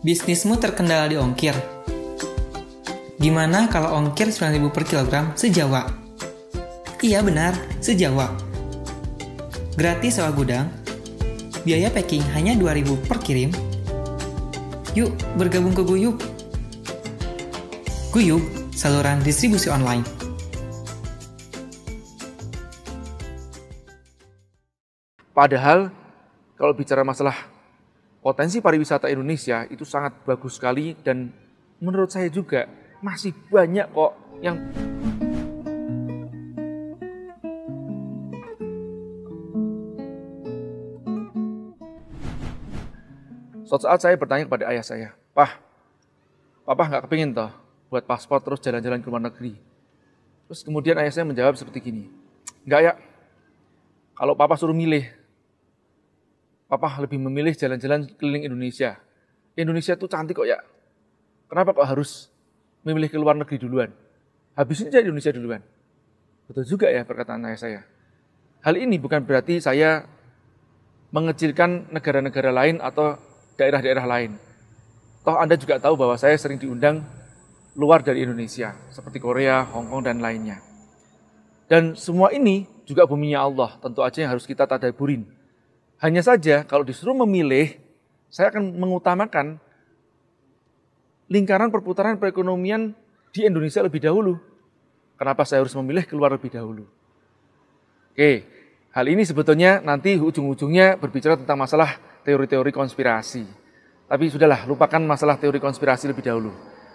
Bisnismu terkendala di ongkir? Gimana kalau ongkir 9.000 per kilogram sejawa? Iya benar, sejawa. Gratis sewa gudang, biaya packing hanya 2.000 per kirim. Yuk, bergabung ke Guyub. Guyub, saluran distribusi online. Padahal kalau bicara masalah potensi pariwisata Indonesia itu sangat bagus sekali dan menurut saya juga masih banyak kok yang Suatu saat saya bertanya kepada ayah saya, Pah, Papa nggak kepingin toh buat paspor terus jalan-jalan ke luar negeri. Terus kemudian ayah saya menjawab seperti gini, Enggak ya, kalau Papa suruh milih, Papa lebih memilih jalan-jalan keliling Indonesia. Indonesia tuh cantik kok ya. Kenapa kok harus memilih ke luar negeri duluan? Habisin aja Indonesia duluan. Betul juga ya perkataan ayah saya. Hal ini bukan berarti saya mengecilkan negara-negara lain atau daerah-daerah lain. Toh Anda juga tahu bahwa saya sering diundang luar dari Indonesia, seperti Korea, Hong Kong, dan lainnya. Dan semua ini juga buminya Allah, tentu aja yang harus kita tadaburin. Hanya saja kalau disuruh memilih, saya akan mengutamakan lingkaran perputaran perekonomian di Indonesia lebih dahulu. Kenapa saya harus memilih keluar lebih dahulu? Oke, hal ini sebetulnya nanti ujung-ujungnya berbicara tentang masalah teori-teori konspirasi. Tapi sudahlah, lupakan masalah teori konspirasi lebih dahulu.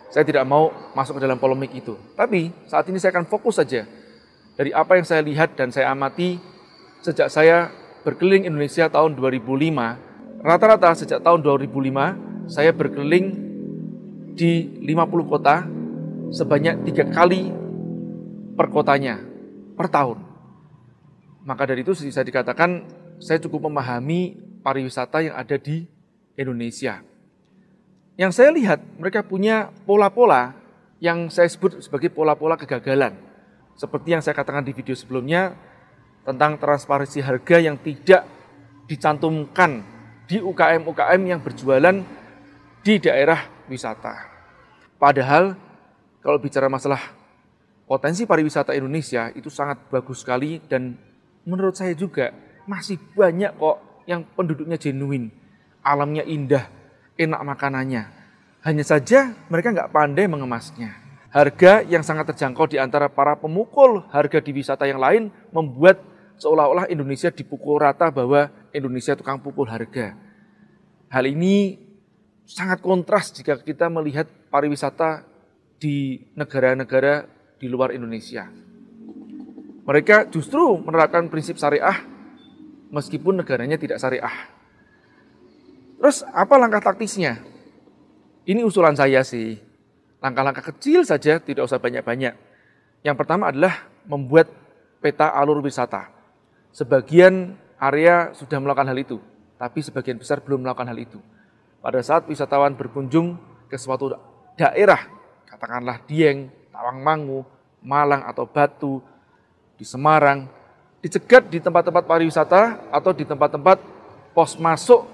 Saya tidak mau masuk ke dalam polemik itu. Tapi saat ini saya akan fokus saja dari apa yang saya lihat dan saya amati sejak saya berkeliling Indonesia tahun 2005. Rata-rata sejak tahun 2005 saya berkeliling di 50 kota sebanyak tiga kali per kotanya per tahun. Maka dari itu bisa dikatakan saya cukup memahami pariwisata yang ada di Indonesia. Yang saya lihat, mereka punya pola-pola yang saya sebut sebagai pola-pola kegagalan. Seperti yang saya katakan di video sebelumnya, tentang transparansi harga yang tidak dicantumkan di UKM-UKM yang berjualan di daerah wisata. Padahal kalau bicara masalah potensi pariwisata Indonesia itu sangat bagus sekali dan menurut saya juga masih banyak kok yang penduduknya genuine, alamnya indah, enak makanannya. Hanya saja mereka nggak pandai mengemasnya. Harga yang sangat terjangkau di antara para pemukul harga di wisata yang lain membuat seolah-olah Indonesia dipukul rata bahwa Indonesia tukang pukul harga. Hal ini sangat kontras jika kita melihat pariwisata di negara-negara di luar Indonesia. Mereka justru menerapkan prinsip syariah meskipun negaranya tidak syariah. Terus apa langkah taktisnya? Ini usulan saya sih. Langkah-langkah kecil saja, tidak usah banyak-banyak. Yang pertama adalah membuat peta alur wisata. Sebagian area sudah melakukan hal itu, tapi sebagian besar belum melakukan hal itu. Pada saat wisatawan berkunjung ke suatu daerah, katakanlah Dieng, Tawangmangu, Malang atau Batu, di Semarang, dicegat di tempat-tempat pariwisata atau di tempat-tempat pos masuk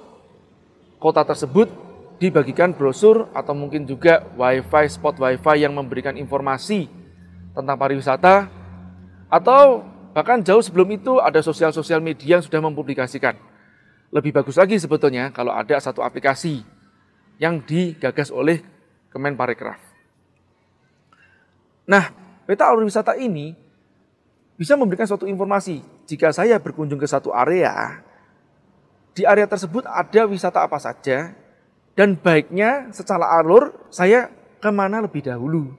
kota tersebut dibagikan brosur atau mungkin juga wifi spot wifi yang memberikan informasi tentang pariwisata atau bahkan jauh sebelum itu ada sosial-sosial media yang sudah mempublikasikan. Lebih bagus lagi sebetulnya kalau ada satu aplikasi yang digagas oleh Kemenparekraf. Nah, peta alur wisata ini bisa memberikan suatu informasi. Jika saya berkunjung ke satu area, di area tersebut ada wisata apa saja, dan baiknya secara alur saya ke mana lebih dahulu.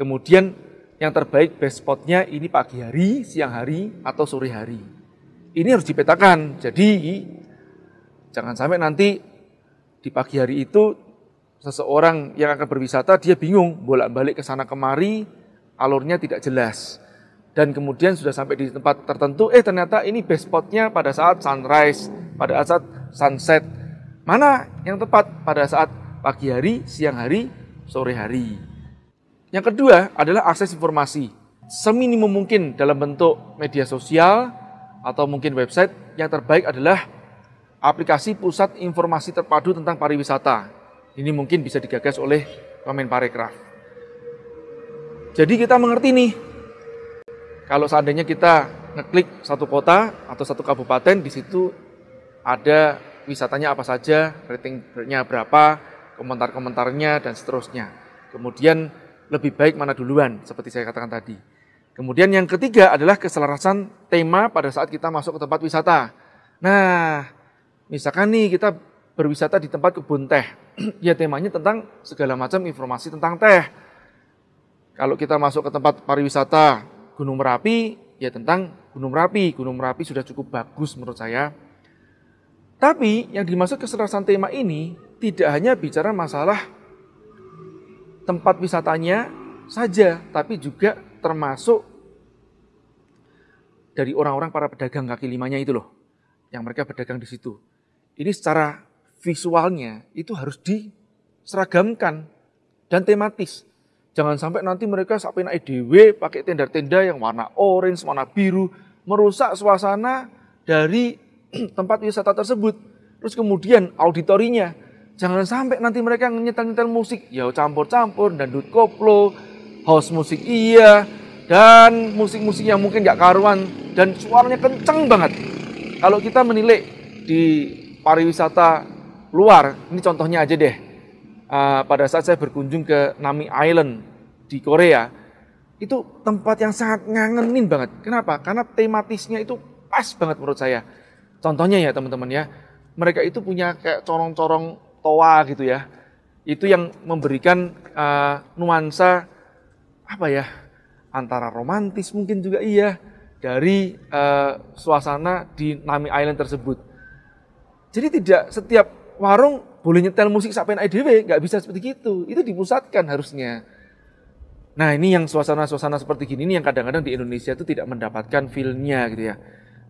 Kemudian yang terbaik best spotnya ini pagi hari, siang hari, atau sore hari. Ini harus dipetakan. Jadi jangan sampai nanti di pagi hari itu seseorang yang akan berwisata dia bingung bolak-balik ke sana kemari, alurnya tidak jelas dan kemudian sudah sampai di tempat tertentu, eh ternyata ini best spotnya pada saat sunrise, pada saat sunset. Mana yang tepat pada saat pagi hari, siang hari, sore hari. Yang kedua adalah akses informasi. Seminimum mungkin dalam bentuk media sosial atau mungkin website, yang terbaik adalah aplikasi pusat informasi terpadu tentang pariwisata. Ini mungkin bisa digagas oleh Kemenparekraf. Jadi kita mengerti nih, kalau seandainya kita ngeklik satu kota atau satu kabupaten, di situ ada wisatanya apa saja, ratingnya berapa, komentar-komentarnya, dan seterusnya. Kemudian lebih baik mana duluan, seperti saya katakan tadi. Kemudian yang ketiga adalah keselarasan tema pada saat kita masuk ke tempat wisata. Nah, misalkan nih kita berwisata di tempat kebun teh, ya temanya tentang segala macam informasi tentang teh. Kalau kita masuk ke tempat pariwisata Gunung Merapi, ya tentang Gunung Merapi. Gunung Merapi sudah cukup bagus menurut saya. Tapi yang dimaksud keselarasan tema ini tidak hanya bicara masalah tempat wisatanya saja, tapi juga termasuk dari orang-orang para pedagang kaki limanya itu loh, yang mereka berdagang di situ. Ini secara visualnya itu harus diseragamkan dan tematis. Jangan sampai nanti mereka sampai naik DW pakai tenda-tenda yang warna orange, warna biru, merusak suasana dari tempat wisata tersebut. Terus kemudian auditorinya, jangan sampai nanti mereka nyetel-nyetel musik, ya campur-campur, dan dut koplo, house musik iya, dan musik-musik yang mungkin gak karuan, dan suaranya kenceng banget. Kalau kita menilai di pariwisata luar, ini contohnya aja deh, uh, pada saat saya berkunjung ke Nami Island di Korea, itu tempat yang sangat ngangenin banget. Kenapa? Karena tematisnya itu pas banget menurut saya Contohnya ya teman-teman ya, mereka itu punya kayak corong-corong toa gitu ya. Itu yang memberikan uh, nuansa apa ya? Antara romantis mungkin juga iya dari uh, suasana di Nami Island tersebut. Jadi tidak setiap warung boleh nyetel musik sampai IDW, nggak bisa seperti itu. Itu dipusatkan harusnya. Nah ini yang suasana-suasana seperti gini ini yang kadang-kadang di Indonesia itu tidak mendapatkan feel-nya gitu ya.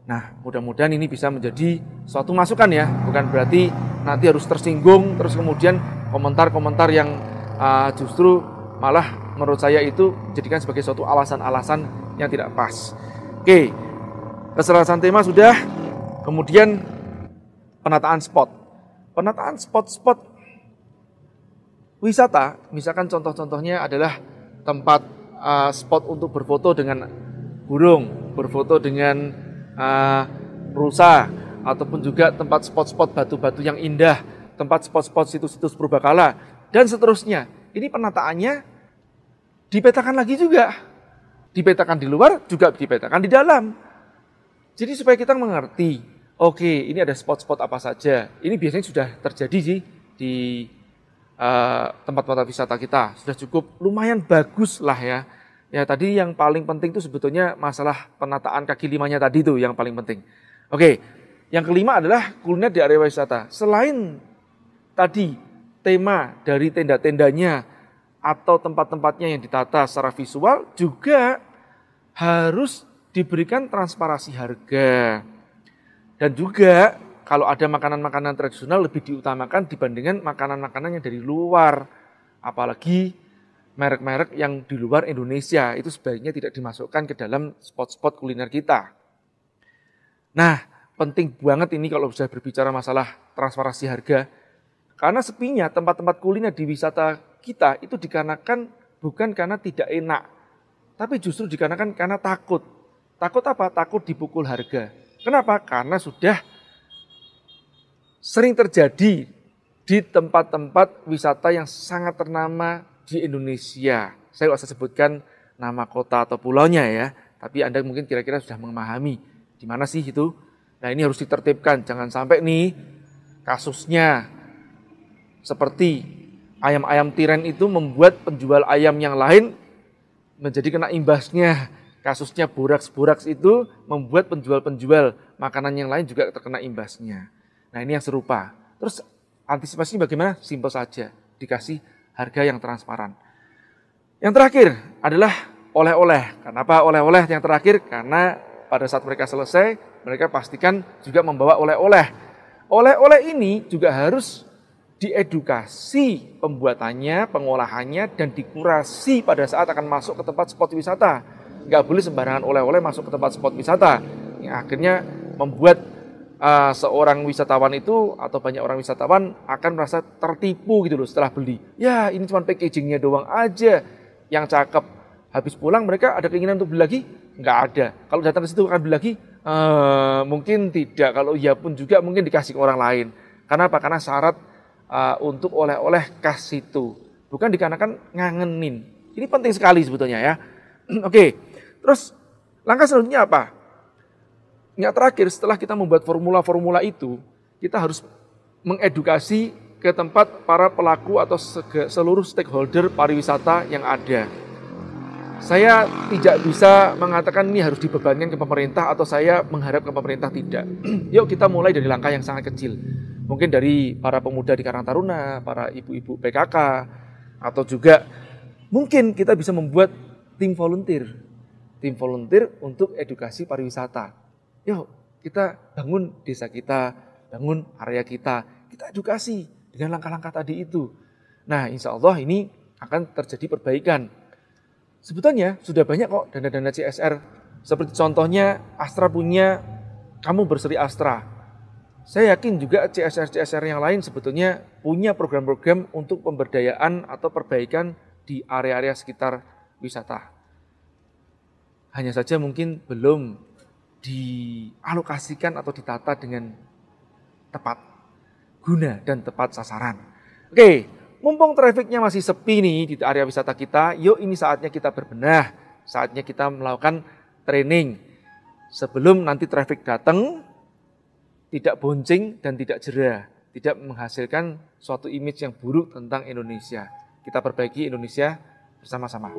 Nah, mudah-mudahan ini bisa menjadi suatu masukan ya, bukan berarti nanti harus tersinggung terus kemudian komentar-komentar yang uh, justru malah menurut saya itu jadikan sebagai suatu alasan-alasan yang tidak pas. Oke, keselarasan tema sudah, kemudian penataan spot. Penataan spot-spot wisata, misalkan contoh-contohnya adalah tempat uh, spot untuk berfoto dengan burung, berfoto dengan uh, rusa ataupun juga tempat spot-spot batu-batu yang indah, tempat spot-spot situs-situs purbakala dan seterusnya. Ini penataannya dipetakan lagi juga. Dipetakan di luar juga dipetakan di dalam. Jadi supaya kita mengerti, oke okay, ini ada spot-spot apa saja. Ini biasanya sudah terjadi sih di uh, tempat-tempat wisata kita. Sudah cukup lumayan bagus lah ya Ya tadi yang paling penting itu sebetulnya masalah penataan kaki limanya tadi itu yang paling penting. Oke, yang kelima adalah kuliner di area wisata. Selain tadi tema dari tenda-tendanya atau tempat-tempatnya yang ditata secara visual juga harus diberikan transparansi harga. Dan juga kalau ada makanan-makanan tradisional lebih diutamakan dibandingkan makanan-makanan yang dari luar. Apalagi merek-merek yang di luar Indonesia itu sebaiknya tidak dimasukkan ke dalam spot-spot kuliner kita. Nah, penting banget ini kalau bisa berbicara masalah transparansi harga. Karena sepinya tempat-tempat kuliner di wisata kita itu dikarenakan bukan karena tidak enak, tapi justru dikarenakan karena takut. Takut apa? Takut dipukul harga. Kenapa? Karena sudah sering terjadi di tempat-tempat wisata yang sangat ternama di Indonesia. Saya nggak usah sebutkan nama kota atau pulaunya ya, tapi Anda mungkin kira-kira sudah memahami di mana sih itu. Nah ini harus ditertibkan, jangan sampai nih kasusnya seperti ayam-ayam tiren itu membuat penjual ayam yang lain menjadi kena imbasnya. Kasusnya boraks-boraks itu membuat penjual-penjual makanan yang lain juga terkena imbasnya. Nah ini yang serupa. Terus antisipasinya bagaimana? Simpel saja, dikasih harga yang transparan. Yang terakhir adalah oleh-oleh. Kenapa oleh-oleh yang terakhir? Karena pada saat mereka selesai, mereka pastikan juga membawa oleh-oleh. Oleh-oleh ini juga harus diedukasi pembuatannya, pengolahannya, dan dikurasi pada saat akan masuk ke tempat spot wisata. Nggak boleh sembarangan oleh-oleh masuk ke tempat spot wisata. Yang akhirnya membuat uh, seorang wisatawan itu atau banyak orang wisatawan akan merasa tertipu gitu loh setelah beli. Ya ini cuma packagingnya doang aja yang cakep. Habis pulang mereka ada keinginan untuk beli lagi? Nggak ada. Kalau datang ke situ akan lagi? Uh, mungkin tidak. Kalau iya pun juga mungkin dikasih ke orang lain. Karena apa? Karena syarat uh, untuk oleh-oleh khas itu. Bukan dikarenakan ngangenin. Ini penting sekali sebetulnya ya. Oke, terus langkah selanjutnya apa? Yang terakhir setelah kita membuat formula-formula itu, kita harus mengedukasi ke tempat para pelaku atau seluruh stakeholder pariwisata yang ada. Saya tidak bisa mengatakan ini harus dibebankan ke pemerintah atau saya mengharap ke pemerintah tidak. Yuk kita mulai dari langkah yang sangat kecil. Mungkin dari para pemuda di Karang Taruna, para ibu-ibu PKK, atau juga mungkin kita bisa membuat tim volunteer. Tim volunteer untuk edukasi pariwisata yuk kita bangun desa kita, bangun area kita, kita edukasi dengan langkah-langkah tadi itu. Nah insya Allah ini akan terjadi perbaikan. Sebetulnya sudah banyak kok dana-dana CSR. Seperti contohnya Astra punya Kamu Berseri Astra. Saya yakin juga CSR-CSR yang lain sebetulnya punya program-program untuk pemberdayaan atau perbaikan di area-area sekitar wisata. Hanya saja mungkin belum dialokasikan atau ditata dengan tepat guna dan tepat sasaran. Oke, mumpung trafiknya masih sepi nih di area wisata kita, yuk ini saatnya kita berbenah, saatnya kita melakukan training sebelum nanti traffic datang tidak bonceng dan tidak jerah, tidak menghasilkan suatu image yang buruk tentang Indonesia. Kita perbaiki Indonesia bersama-sama.